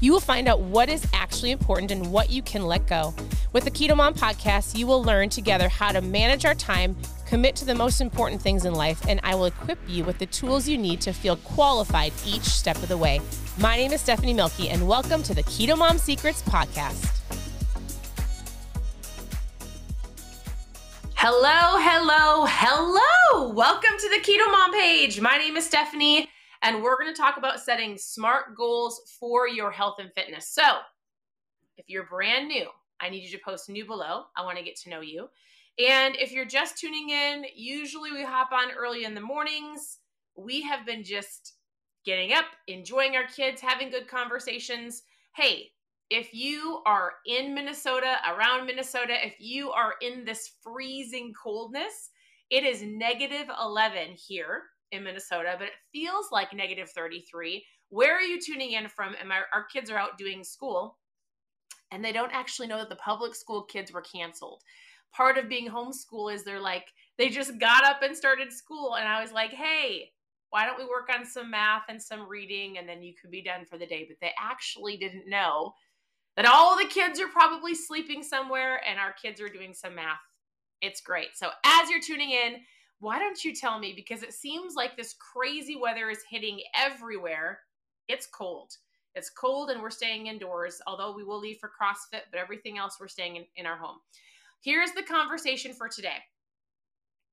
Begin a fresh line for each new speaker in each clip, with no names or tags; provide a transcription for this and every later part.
you will find out what is actually important and what you can let go. With the Keto Mom podcast, you will learn together how to manage our time, commit to the most important things in life, and I will equip you with the tools you need to feel qualified each step of the way. My name is Stephanie Mielke, and welcome to the Keto Mom Secrets podcast. Hello, hello, hello. Welcome to the Keto Mom page. My name is Stephanie and we're going to talk about setting smart goals for your health and fitness. So, if you're brand new, I need you to post new below. I want to get to know you. And if you're just tuning in, usually we hop on early in the mornings. We have been just getting up, enjoying our kids, having good conversations. Hey, if you are in Minnesota, around Minnesota, if you are in this freezing coldness, it is negative 11 here in Minnesota, but it feels like negative 33. Where are you tuning in from? And our kids are out doing school, and they don't actually know that the public school kids were canceled. Part of being homeschool is they're like, they just got up and started school. And I was like, hey, why don't we work on some math and some reading and then you could be done for the day? But they actually didn't know that all the kids are probably sleeping somewhere and our kids are doing some math. It's great. So as you're tuning in, why don't you tell me? Because it seems like this crazy weather is hitting everywhere. It's cold. It's cold and we're staying indoors, although we will leave for CrossFit, but everything else we're staying in, in our home. Here's the conversation for today.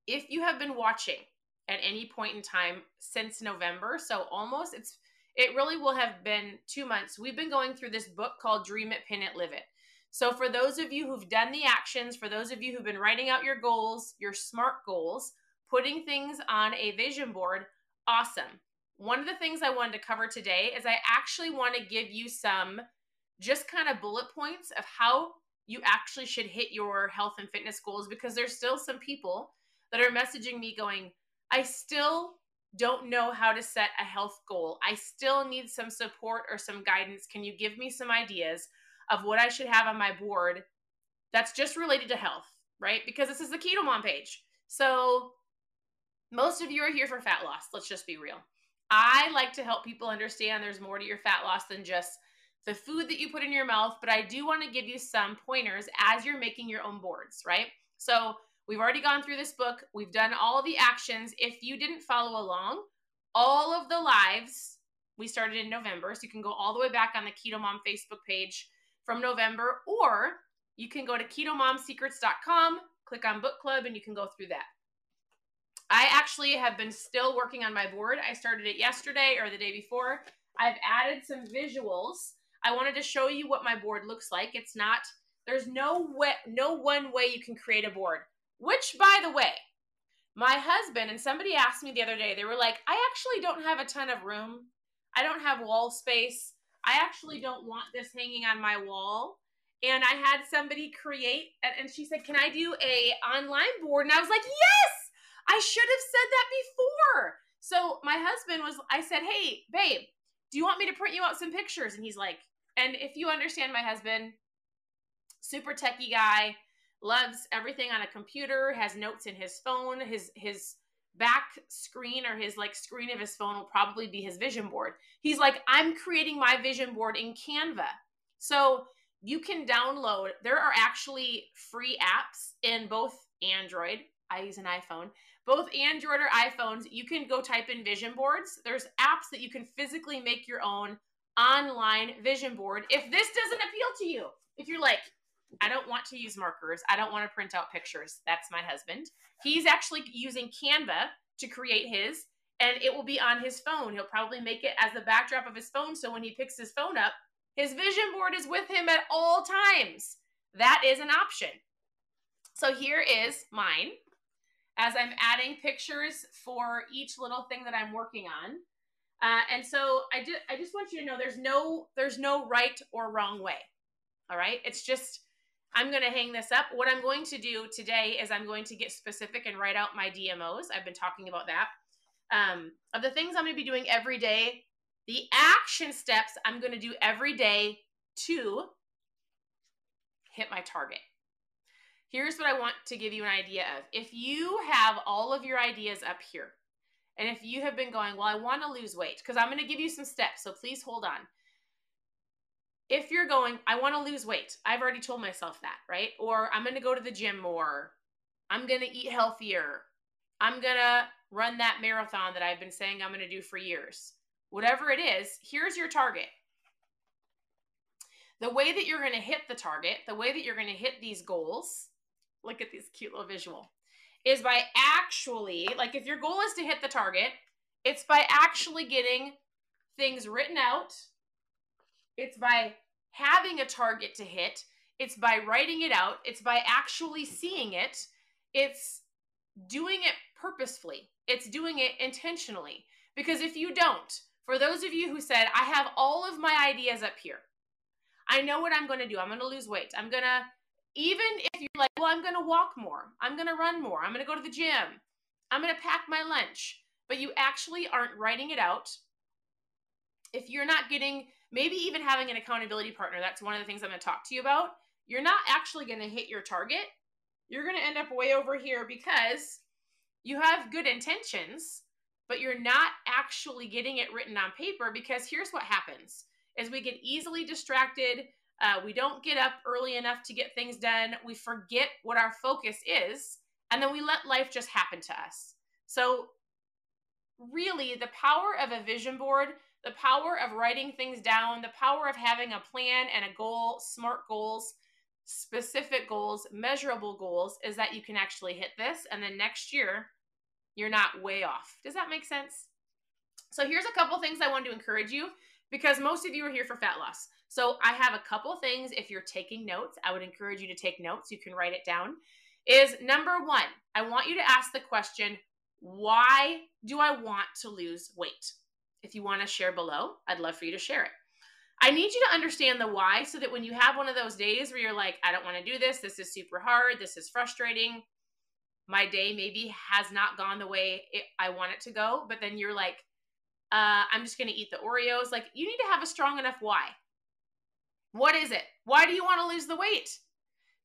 If you have been watching at any point in time since November, so almost it's it really will have been two months. We've been going through this book called Dream It, Pin It, Live It. So, for those of you who've done the actions, for those of you who've been writing out your goals, your SMART goals, putting things on a vision board, awesome. One of the things I wanted to cover today is I actually want to give you some just kind of bullet points of how you actually should hit your health and fitness goals because there's still some people that are messaging me going, I still don't know how to set a health goal. I still need some support or some guidance. Can you give me some ideas of what I should have on my board that's just related to health, right? Because this is the Keto Mom page. So most of you are here for fat loss. Let's just be real. I like to help people understand there's more to your fat loss than just the food that you put in your mouth, but I do want to give you some pointers as you're making your own boards, right? So, we've already gone through this book. We've done all the actions. If you didn't follow along, all of the lives we started in November, so you can go all the way back on the Keto Mom Facebook page from November, or you can go to ketomomsecrets.com, click on book club, and you can go through that. I actually have been still working on my board. I started it yesterday or the day before. I've added some visuals. I wanted to show you what my board looks like. It's not there's no way no one way you can create a board. Which by the way, my husband and somebody asked me the other day. They were like, "I actually don't have a ton of room. I don't have wall space. I actually don't want this hanging on my wall." And I had somebody create and she said, "Can I do a online board?" And I was like, "Yes!" I should have said that before. So my husband was, I said, hey, babe, do you want me to print you out some pictures? And he's like, and if you understand my husband, super techie guy, loves everything on a computer, has notes in his phone, his his back screen or his like screen of his phone will probably be his vision board. He's like, I'm creating my vision board in Canva. So you can download, there are actually free apps in both Android, I use an iPhone, both Android or iPhones, you can go type in vision boards. There's apps that you can physically make your own online vision board. If this doesn't appeal to you, if you're like, I don't want to use markers, I don't want to print out pictures, that's my husband. He's actually using Canva to create his, and it will be on his phone. He'll probably make it as the backdrop of his phone. So when he picks his phone up, his vision board is with him at all times. That is an option. So here is mine as I'm adding pictures for each little thing that I'm working on. Uh, and so I, do, I just want you to know there's no there's no right or wrong way. All right, it's just I'm going to hang this up. What I'm going to do today is I'm going to get specific and write out my DMOs. I've been talking about that. Um, of the things I'm going to be doing every day, the action steps I'm going to do every day to hit my target. Here's what I want to give you an idea of. If you have all of your ideas up here, and if you have been going, well, I want to lose weight, because I'm going to give you some steps, so please hold on. If you're going, I want to lose weight, I've already told myself that, right? Or I'm going to go to the gym more, I'm going to eat healthier, I'm going to run that marathon that I've been saying I'm going to do for years. Whatever it is, here's your target. The way that you're going to hit the target, the way that you're going to hit these goals, look at this cute little visual is by actually, like, if your goal is to hit the target, it's by actually getting things written out. It's by having a target to hit. It's by writing it out. It's by actually seeing it. It's doing it purposefully. It's doing it intentionally. Because if you don't, for those of you who said, I have all of my ideas up here, I know what I'm going to do. I'm going to lose weight. I'm going to even if you're like, well, I'm going to walk more, I'm going to run more, I'm going to go to the gym, I'm going to pack my lunch, but you actually aren't writing it out. If you're not getting, maybe even having an accountability partner, that's one of the things I'm going to talk to you about. You're not actually going to hit your target. You're going to end up way over here because you have good intentions, but you're not actually getting it written on paper because here's what happens is we get easily distracted uh, we don't get up early enough to get things done. We forget what our focus is, and then we let life just happen to us. So, really, the power of a vision board, the power of writing things down, the power of having a plan and a goal, smart goals, specific goals, measurable goals, is that you can actually hit this, and then next year, you're not way off. Does that make sense? So, here's a couple things I want to encourage you because most of you are here for fat loss. So I have a couple things. If you're taking notes, I would encourage you to take notes. You can write it down. Is number one, I want you to ask the question, why do I want to lose weight? If you want to share below, I'd love for you to share it. I need you to understand the why so that when you have one of those days where you're like, I don't want to do this, this is super hard, this is frustrating, my day maybe has not gone the way it, I want it to go, but then you're like, uh, I'm just going to eat the Oreos. Like, you need to have a strong enough why. What is it? Why do you want to lose the weight?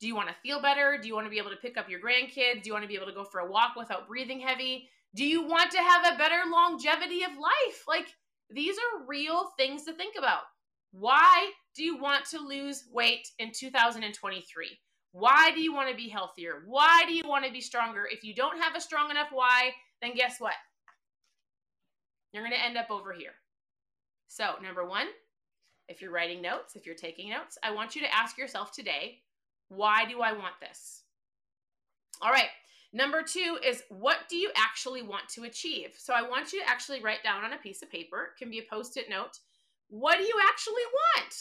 Do you want to feel better? Do you want to be able to pick up your grandkids? Do you want to be able to go for a walk without breathing heavy? Do you want to have a better longevity of life? Like, these are real things to think about. Why do you want to lose weight in 2023? Why do you want to be healthier? Why do you want to be stronger? If you don't have a strong enough why, then guess what? You're going to end up over here. So, number one, if you're writing notes, if you're taking notes, I want you to ask yourself today, why do I want this? All right. Number two is what do you actually want to achieve? So I want you to actually write down on a piece of paper, it can be a post it note. What do you actually want?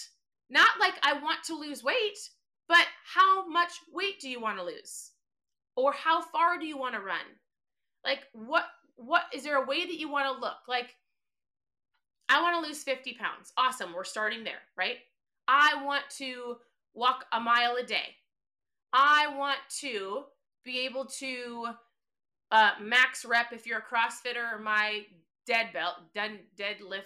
Not like I want to lose weight, but how much weight do you want to lose? Or how far do you want to run? Like what what is there a way that you want to look? Like I want to lose 50 pounds. Awesome. We're starting there, right? I want to walk a mile a day. I want to be able to uh, max rep if you're a CrossFitter or my dead belt, dead, deadlift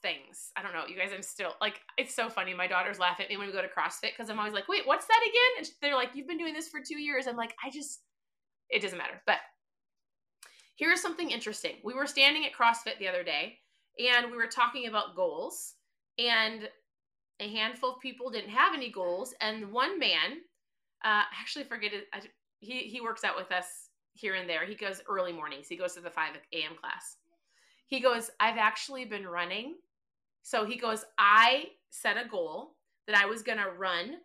things. I don't know. You guys, I'm still like, it's so funny. My daughters laugh at me when we go to CrossFit because I'm always like, wait, what's that again? And they're like, you've been doing this for two years. I'm like, I just, it doesn't matter. But here's something interesting. We were standing at CrossFit the other day and we were talking about goals and a handful of people didn't have any goals and one man uh, actually forget it I, he, he works out with us here and there. He goes early mornings. He goes to the 5 a.m class. He goes i've actually been running. So he goes i set a goal that i was going to run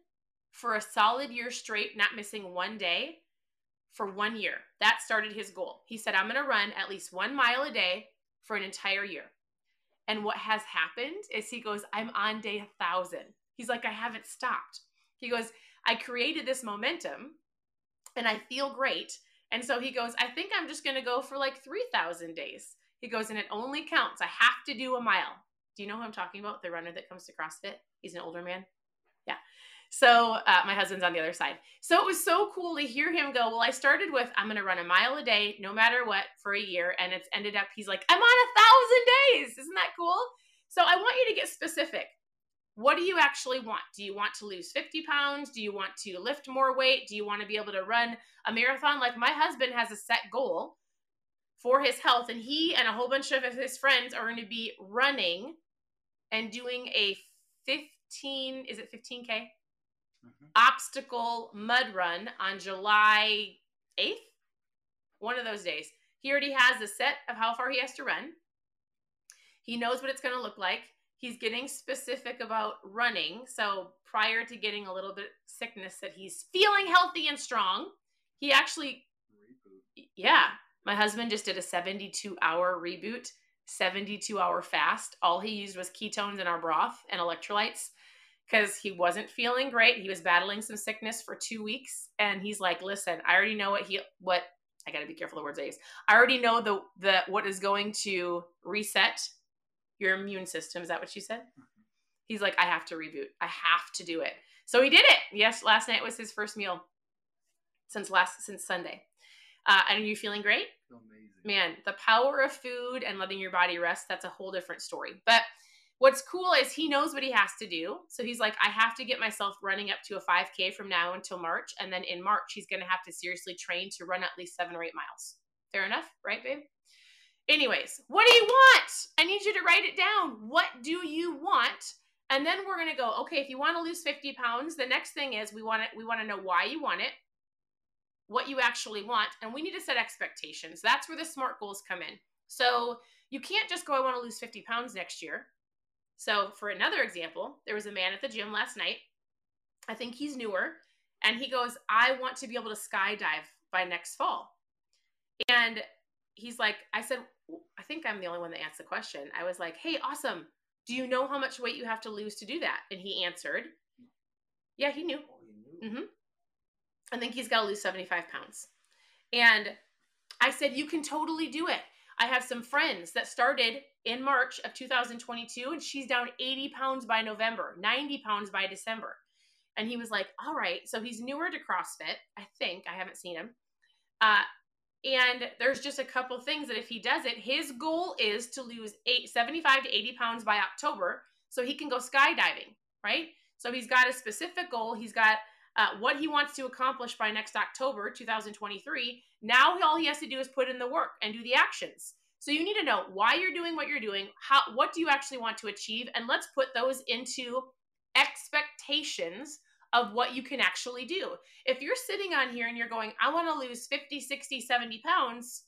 for a solid year straight not missing one day for one year. That started his goal. He said i'm going to run at least one mile a day for an entire year and what has happened is he goes, I'm on day a thousand. He's like, I haven't stopped. He goes, I created this momentum and I feel great. And so he goes, I think I'm just going to go for like 3,000 days. He goes, and it only counts. I have to do a mile. Do you know who I'm talking about? The runner that comes to CrossFit? He's an older man. So uh, my husband's on the other side. So it was so cool to hear him go, Well, I started with, I'm going to run a mile a day, no matter what, for a year. And it's ended up, he's like, I'm on a thousand days. Isn't that cool? So I want you to get specific. What do you actually want? Do you want to lose 50 pounds? Do you want to lift more weight? Do you want to be able to run a marathon? Like my husband has a set goal for his health, and he and a whole bunch of his friends are going to be running and doing a 15, is it 15K? Mm-hmm. Obstacle mud run on July 8th. One of those days. He already has a set of how far he has to run. He knows what it's going to look like. He's getting specific about running. So prior to getting a little bit sickness that he's feeling healthy and strong, he actually reboot. Yeah, my husband just did a 72 hour reboot, 72 hour fast. All he used was ketones in our broth and electrolytes because he wasn't feeling great. He was battling some sickness for two weeks, and he's like, "Listen, I already know what he what I got to be careful the words I use. I already know the the what is going to reset your immune system. Is that what you said? Mm-hmm. He's like, I have to reboot. I have to do it. So he did it. Yes, last night was his first meal since last since Sunday. Uh, and are you feeling great?
Amazing.
Man, the power of food and letting your body rest, that's a whole different story. But what's cool is he knows what he has to do. So he's like, I have to get myself running up to a 5K from now until March. And then in March, he's going to have to seriously train to run at least seven or eight miles. Fair enough, right, babe? Anyways, what do you want? I need you to write it down. What do you want? And then we're going to go, okay, if you want to lose 50 pounds, the next thing is we want to we want to know why you want it, what you actually want, and we need to set expectations. That's where the SMART goals come in. So, you can't just go I want to lose 50 pounds next year. So, for another example, there was a man at the gym last night. I think he's newer, and he goes, "I want to be able to skydive by next fall." And he's like, I said, I think I'm the only one that asked the question. I was like, hey, awesome. Do you know how much weight you have to lose to do that? And he answered, yeah, he knew. Oh. Mm-hmm. I think he's got to lose 75 pounds. And I said, you can totally do it. I have some friends that started in March of 2022, and she's down 80 pounds by November, 90 pounds by December. And he was like, all right. So he's newer to CrossFit, I think. I haven't seen him. Uh, and there's just a couple things that if he does it, his goal is to lose eight, 75 to 80 pounds by October so he can go skydiving, right? So he's got a specific goal. He's got uh, what he wants to accomplish by next October 2023. Now all he has to do is put in the work and do the actions. So you need to know why you're doing what you're doing, how what do you actually want to achieve, and let's put those into expectations of what you can actually do. If you're sitting on here and you're going, I want to lose 50, 60, 70 pounds,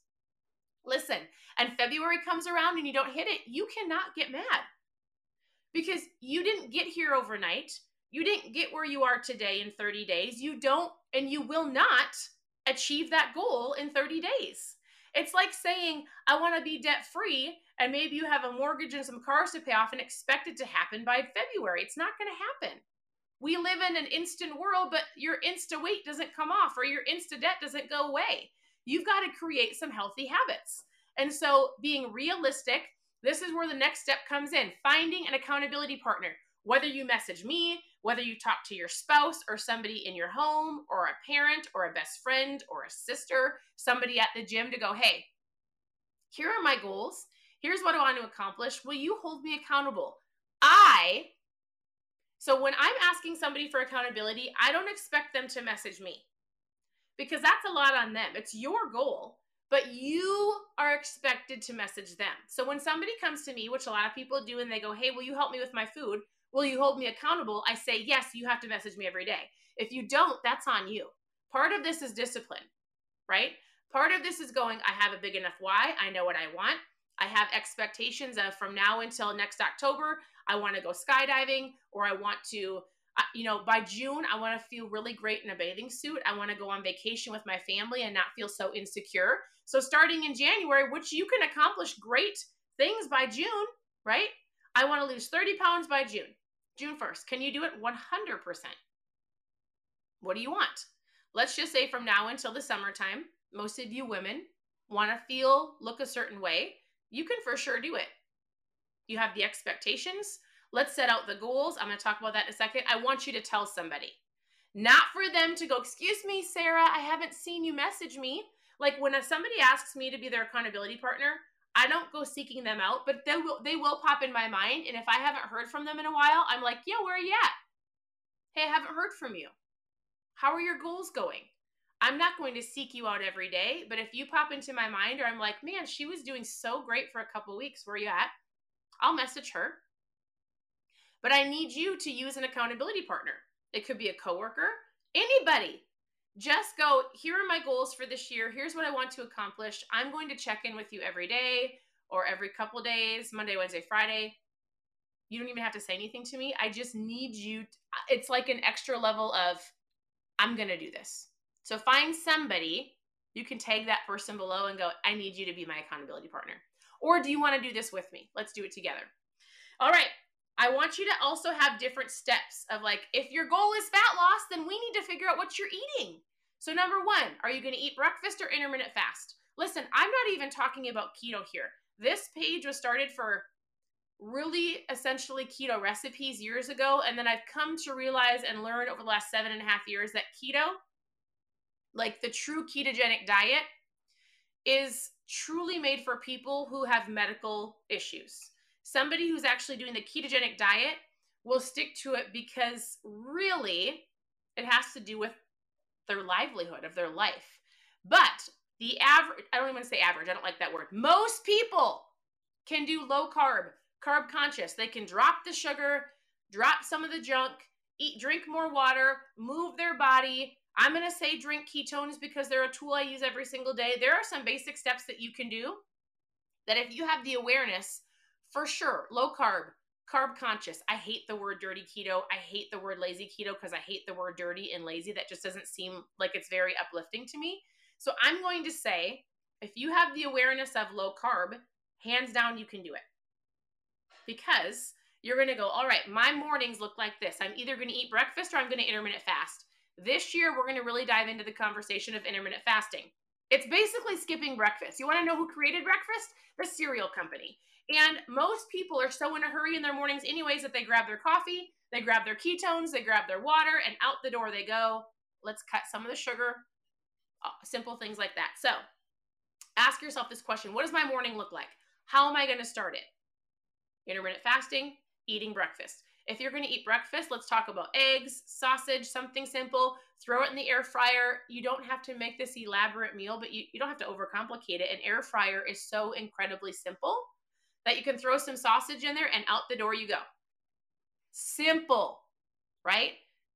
listen, and February comes around and you don't hit it, you cannot get mad because you didn't get here overnight. You didn't get where you are today in 30 days. You don't, and you will not achieve that goal in 30 days. It's like saying, I want to be debt free, and maybe you have a mortgage and some cars to pay off and expect it to happen by February. It's not going to happen we live in an instant world, but your insta weight doesn't come off or your insta debt doesn't go away. You've got to create some healthy habits. And so, being realistic, this is where the next step comes in finding an accountability partner. Whether you message me, whether you talk to your spouse or somebody in your home, or a parent, or a best friend, or a sister, somebody at the gym to go, hey, here are my goals. Here's what I want to accomplish. Will you hold me accountable? I so when I'm asking somebody for accountability, I don't expect them to message me because that's a lot on them. It's your goal, but you are expected to message them. So when somebody comes to me, which a lot of people do, and they go, Hey, will you help me with my food? Will you hold me accountable? I say, Yes, you have to message me every day. If you don't, that's on you. Part of this is discipline, right? Part of this is going, I have a big enough why. I know what I want. I have expectations of from now until next October, I want to go skydiving or I want to uh, you know, by June, I want to feel really great in a bathing suit. I want to go on vacation with my family and not feel so insecure. So, starting in January, which you can accomplish great things by June, right? I want to lose 30 pounds by June, June 1st. Can you do it 100%? What do you want? Let's just say from now until the summertime, most of you women want to feel, look a certain way. You can for sure do it. You have the expectations. Let's set out the goals. I'm going to talk about that in a second. I want you to tell somebody, not for them to go, Excuse me, Sarah, I haven't seen you message me. Like when somebody asks me to be their accountability partner, I don't go seeking them out, but they will they will pop in my mind. And if I haven't heard from them in a while, I'm like, yeah, where are you at? Hey, I haven't heard from you. How are your goals going? I'm not going to seek you out every day, but if you pop into my mind or I'm like, man, she was doing so great for a couple weeks, where are you at? I'll message her. But I need you to use an accountability partner. It could be a coworker, anybody. Just go, here are my goals for this year. Here's what I want to accomplish. I'm going to check in with you every day or every couple days, Monday, Wednesday, Friday. You don't even have to say anything to me. I just need you. To, uh, it's like an extra level of, I'm going to do this. So find somebody, you can tag that person below and go, I need you to be my accountability partner. Or do you want to do this with me? Let's do it together. All right. I want you to also have different steps of like, if your goal is fat loss, then we need to figure out what you're eating. So, number one, are you going to eat breakfast or intermittent fast? Listen, I'm not even talking about keto here. This page was started for really essentially keto recipes years ago. And then I've come to realize and learn over the last seven and a half years that keto, like the true ketogenic diet, is truly made for people who have medical issues. Somebody who's actually doing the ketogenic diet will stick to it because really it has to do with their livelihood of their life. But the average, I don't even want to say average, I don't like that word. Most people can do low carb, carb conscious. They can drop the sugar, drop some of the junk, eat, drink more water, move their body, I'm going to say drink ketones because they're a tool I use every single day. There are some basic steps that you can do that if you have the awareness, for sure, low carb, carb conscious. I hate the word dirty keto. I hate the word lazy keto because I hate the word dirty and lazy. That just doesn't seem like it's very uplifting to me. So I'm going to say if you have the awareness of low carb, hands down, you can do it. Because you're going to go, all right, my mornings look like this. I'm either going to eat breakfast or I'm going to intermittent fast. This year, we're going to really dive into the conversation of intermittent fasting. It's basically skipping breakfast. You want to know who created breakfast? The cereal company. And most people are so in a hurry in their mornings, anyways, that they grab their coffee, they grab their ketones, they grab their water, and out the door they go. Let's cut some of the sugar. Uh, simple things like that. So ask yourself this question What does my morning look like? How am I going to start it? Intermittent fasting, eating breakfast. If you're going to eat breakfast, let's talk about eggs, sausage, something simple. Throw it in the air fryer. You don't have to make this elaborate meal, but you, you don't have to overcomplicate it. An air fryer is so incredibly simple that you can throw some sausage in there and out the door you go. Simple, right?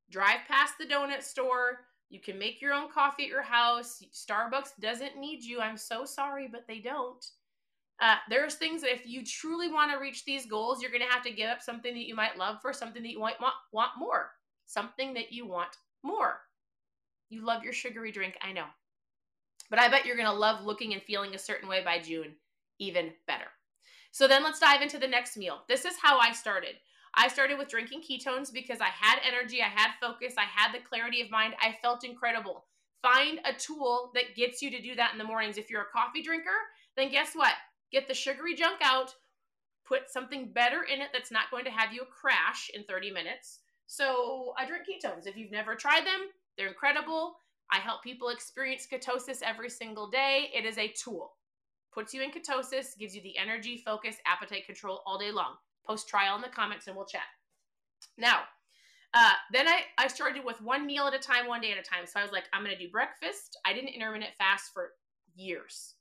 Drive past the donut store. You can make your own coffee at your house. Starbucks doesn't need you. I'm so sorry, but they don't. Uh, there's things that if you truly want to reach these goals, you're going to have to give up something that you might love for something that you might want, want more. Something that you want more. You love your sugary drink, I know. But I bet you're going to love looking and feeling a certain way by June even better. So then let's dive into the next meal. This is how I started. I started with drinking ketones because I had energy, I had focus, I had the clarity of mind. I felt incredible. Find a tool that gets you to do that in the mornings. If you're a coffee drinker, then guess what? Get the sugary junk out, put something better in it that's not going to have you crash in 30 minutes. So I drink ketones. If you've never tried them, they're incredible. I help people experience ketosis every single day. It is a tool. Puts you in ketosis, gives you the energy, focus, appetite control all day long. Post trial in the comments and we'll chat. Now, uh, then I, I started with one meal at a time, one day at a time. So I was like, I'm going to do breakfast. I didn't intermittent fast for years.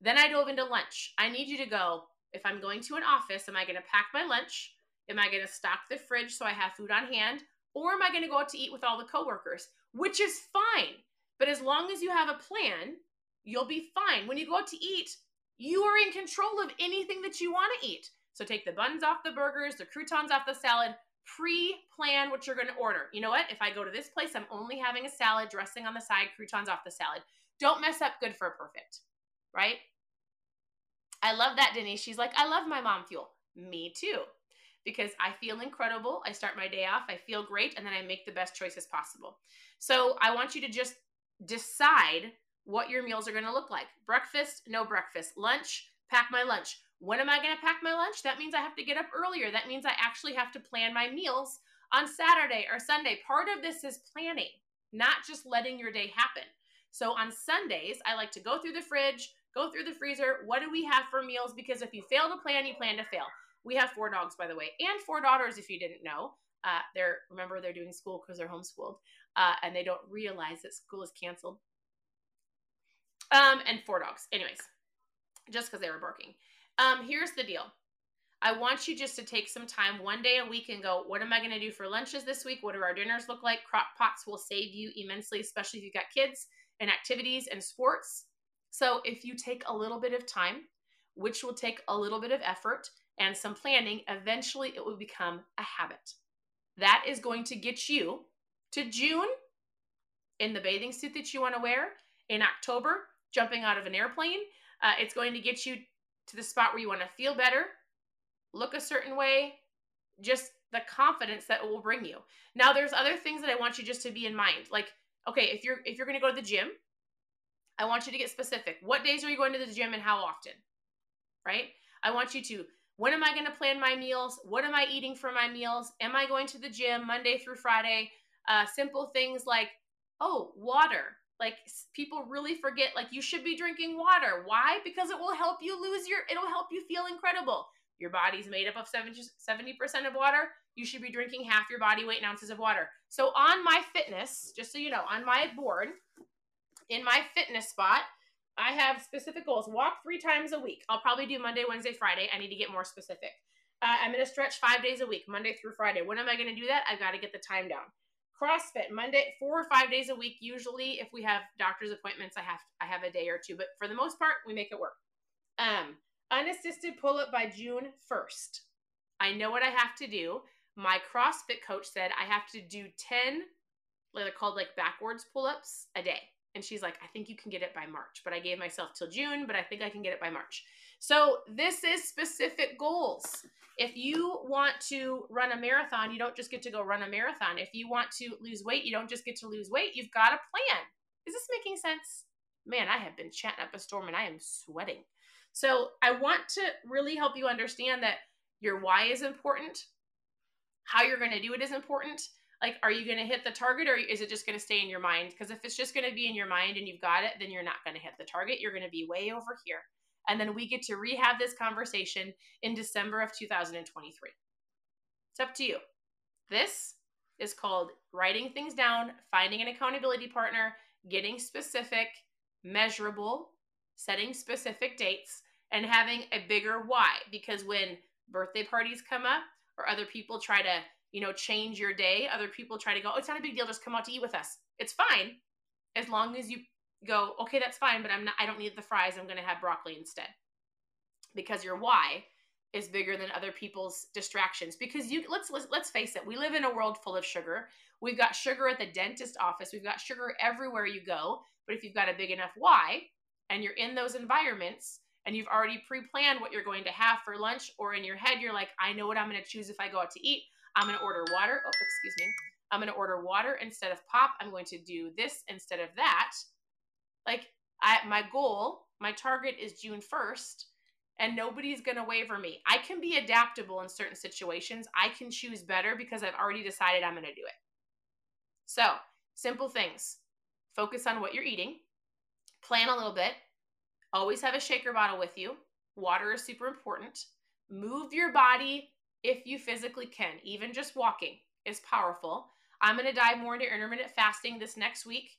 Then I dove into lunch. I need you to go, if I'm going to an office, am I going to pack my lunch? Am I going to stock the fridge so I have food on hand? Or am I going to go out to eat with all the coworkers? Which is fine. But as long as you have a plan, you'll be fine. When you go out to eat, you are in control of anything that you want to eat. So take the buns off the burgers, the croutons off the salad, pre plan what you're going to order. You know what? If I go to this place, I'm only having a salad, dressing on the side, croutons off the salad. Don't mess up good for perfect, right? I love that, Denise. She's like, I love my mom fuel. Me too. Because I feel incredible. I start my day off, I feel great, and then I make the best choices possible. So I want you to just decide what your meals are going to look like. Breakfast, no breakfast. Lunch, pack my lunch. When am I going to pack my lunch? That means I have to get up earlier. That means I actually have to plan my meals on Saturday or Sunday. Part of this is planning, not just letting your day happen. So on Sundays, I like to go through the fridge, go through the freezer. What do we have for meals? Because if you fail to plan, you plan to fail. We have four dogs, by the way, and four daughters, if you didn't know. Uh, they're remember they're doing school because they're homeschooled, uh, and they don't realize that school is canceled. Um, and four dogs, anyways, just because they were barking. Um, here's the deal. I want you just to take some time one day a week and go, what am I going to do for lunches this week? What do our dinners look like? Crock pots will save you immensely, especially if you've got kids and activities and sports. So if you take a little bit of time, which will take a little bit of effort and some planning, eventually it will become a habit. That is going to get you to June in the bathing suit that you want to wear, in October, jumping out of an airplane. Uh, it's going to get you to the spot where you want to feel better, look a certain way, just the confidence that it will bring you. Now there's other things that I want you just to be in mind. Like, okay, if you're if you're going to go to the gym, I want you to get specific. What days are you going to the gym and how often? Right? I want you to when am I going to plan my meals? What am I eating for my meals? Am I going to the gym Monday through Friday? Uh, simple things like, oh, water. Like people really forget, like you should be drinking water. Why? Because it will help you lose your, it'll help you feel incredible. Your body's made up of 70, 70% of water. You should be drinking half your body weight in ounces of water. So on my fitness, just so you know, on my board, in my fitness spot, I have specific goals. Walk three times a week. I'll probably do Monday, Wednesday, Friday. I need to get more specific. Uh, I'm going to stretch five days a week, Monday through Friday. When am I going to do that? I've got to get the time down. CrossFit Monday, four or five days a week. Usually, if we have doctor's appointments, I have I have a day or two, but for the most part, we make it work. Um, unassisted pull up by June first. I know what I have to do. My CrossFit coach said I have to do ten, they're called like backwards pull ups a day. And she's like, I think you can get it by March, but I gave myself till June, but I think I can get it by March. So this is specific goals. If you want to run a marathon, you don't just get to go run a marathon. If you want to lose weight, you don't just get to lose weight. You've got a plan. Is this making sense? Man, I have been chatting up a storm and I am sweating. So I want to really help you understand that your why is important. How you're going to do it is important like are you going to hit the target or is it just going to stay in your mind? Because if it's just going to be in your mind and you've got it then you're not going to hit the target. You're going to be way over here. And then we get to rehab this conversation in december of 2023 it's up to you. This is called writing things down finding an accountability partner getting specific measurable setting specific dates and having a bigger why. Because when birthday parties come up or other people try to you know, change your day. Other people try to go, oh, it's not a big deal. Just come out to eat with us. It's fine as long as you go, okay, that's fine, but I'm not, I don't need the fries. I'm going to have broccoli instead. Because your why is bigger than other people's distractions. Because you, let's, let's, let's face it, we live in a world full of sugar. We've got sugar at the dentist office. We've got sugar everywhere you go. But if you've got a big enough why and you're in those environments, and you've already pre-planned what you're going to have for lunch or in your head you're like i know what i'm going to choose if i go out to eat I'm going to order water. Oh, excuse me. I'm going to order water instead of pop. I'm going to do this instead of that. Like I my goal, my target is June 1st and nobody's going to waver me. I can be adaptable in certain situations. I can choose better because I've already decided I'm going to do it. So, simple things. Focus on what you're eating. Plan a little bit. Always have a shaker bottle with you. Water is super important. Move your body if you physically can. Even just walking is powerful. I'm going to dive more into intermittent fasting this next week.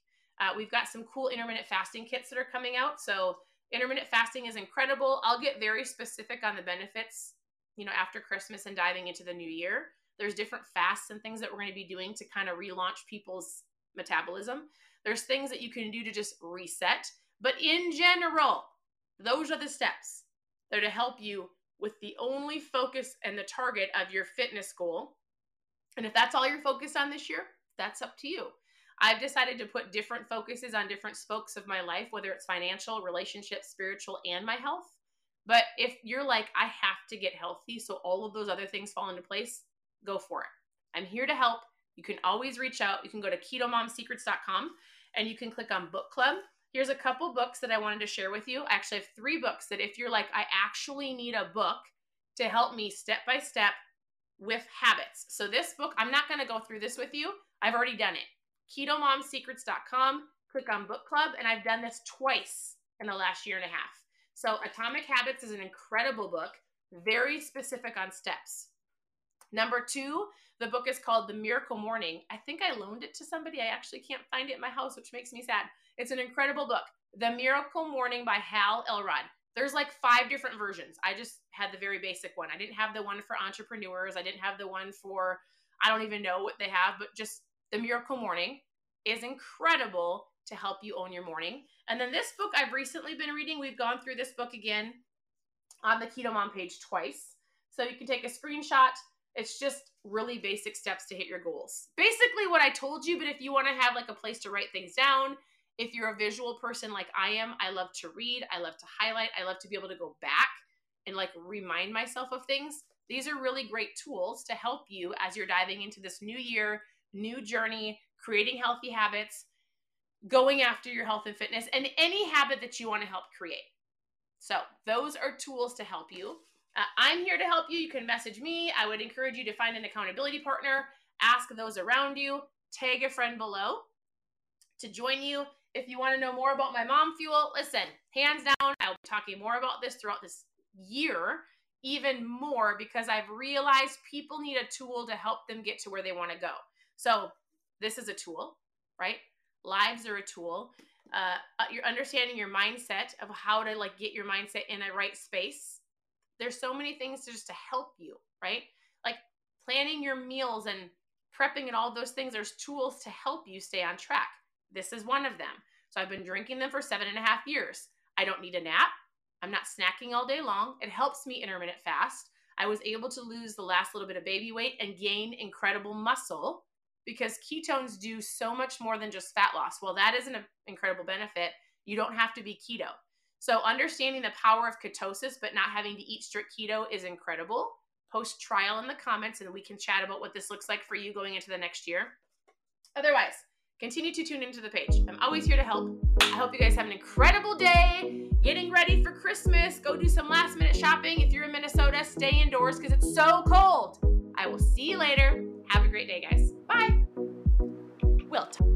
Uh, we've got some cool intermittent fasting kits that are coming out. So, intermittent fasting is incredible. I'll get very specific on the benefits, you know, after Christmas and diving into the new year. There's different fasts and things that we're going to be doing to kind of relaunch people's metabolism. There's things that you can do to just reset. But in general, those are the steps. They're to help you with the only focus and the target of your fitness goal. And if that's all you're focused on this year, that's up to you. I've decided to put different focuses on different spokes of my life, whether it's financial, relationship, spiritual, and my health. But if you're like, I have to get healthy, so all of those other things fall into place, go for it. I'm here to help. You can always reach out. You can go to ketomomsecrets.com and you can click on book club here's a couple books that I wanted to share with you. I actually have three books that if you're like, I actually need a book to help me step by step with habits. So this book, I'm not going to go through this with you. I've already done it. KetoMomSecrets.com, click on book club, and I've done this twice in the last year and a half. So Atomic Habits is an incredible book, very specific on steps. Number two, the book is called The Miracle Morning. I think I loaned it to somebody. I actually can't find it in my house, which makes me sad. It's an incredible book. The Miracle Morning by Hal Elrod. There's like five different versions. I just had the very basic one. I didn't have the one for entrepreneurs. I didn't have the one for, I don't even know what they have, but just The Miracle Morning is incredible to help you own your morning. And then this book I've recently been reading, we've gone through this book again on the Keto Mom page twice. So you can take a screenshot. It's just really basic steps to hit your goals. Basically, what I told you, but if you want to have like a place to write things down, if you're a visual person like I am, I love to read, I love to highlight, I love to be able to go back and like remind myself of things. These are really great tools to help you as you're diving into this new year, new journey, creating healthy habits, going after your health and fitness, and any habit that you want to help create. So, those are tools to help you. Uh, I'm here to help you. You can message me. I would encourage you to find an accountability partner, ask those around you, tag a friend below to join you. If you want to know more about my mom fuel, listen, hands down, I'll be talking more about this throughout this year, even more because I've realized people need a tool to help them get to where they want to go. So, this is a tool, right? Lives are a tool. Uh, uh, you're understanding your mindset of how to like get your mindset in a right space. There's so many things to just to help you, right? Like planning your meals and prepping and all those things. There's tools to help you stay on track. This is one of them. So I've been drinking them for seven and a half years. I don't need a nap. I'm not snacking all day long. It helps me intermittent fast. I was able to lose the last little bit of baby weight and gain incredible muscle because ketones do so much more than just fat loss. Well, that is an incredible benefit. You don't have to be keto. So, understanding the power of ketosis but not having to eat strict keto is incredible. Post trial in the comments and we can chat about what this looks like for you going into the next year. Otherwise, continue to tune into the page. I'm always here to help. I hope you guys have an incredible day. Getting ready for Christmas. Go do some last minute shopping. If you're in Minnesota, stay indoors because it's so cold. I will see you later. Have a great day, guys. Bye. We'll talk.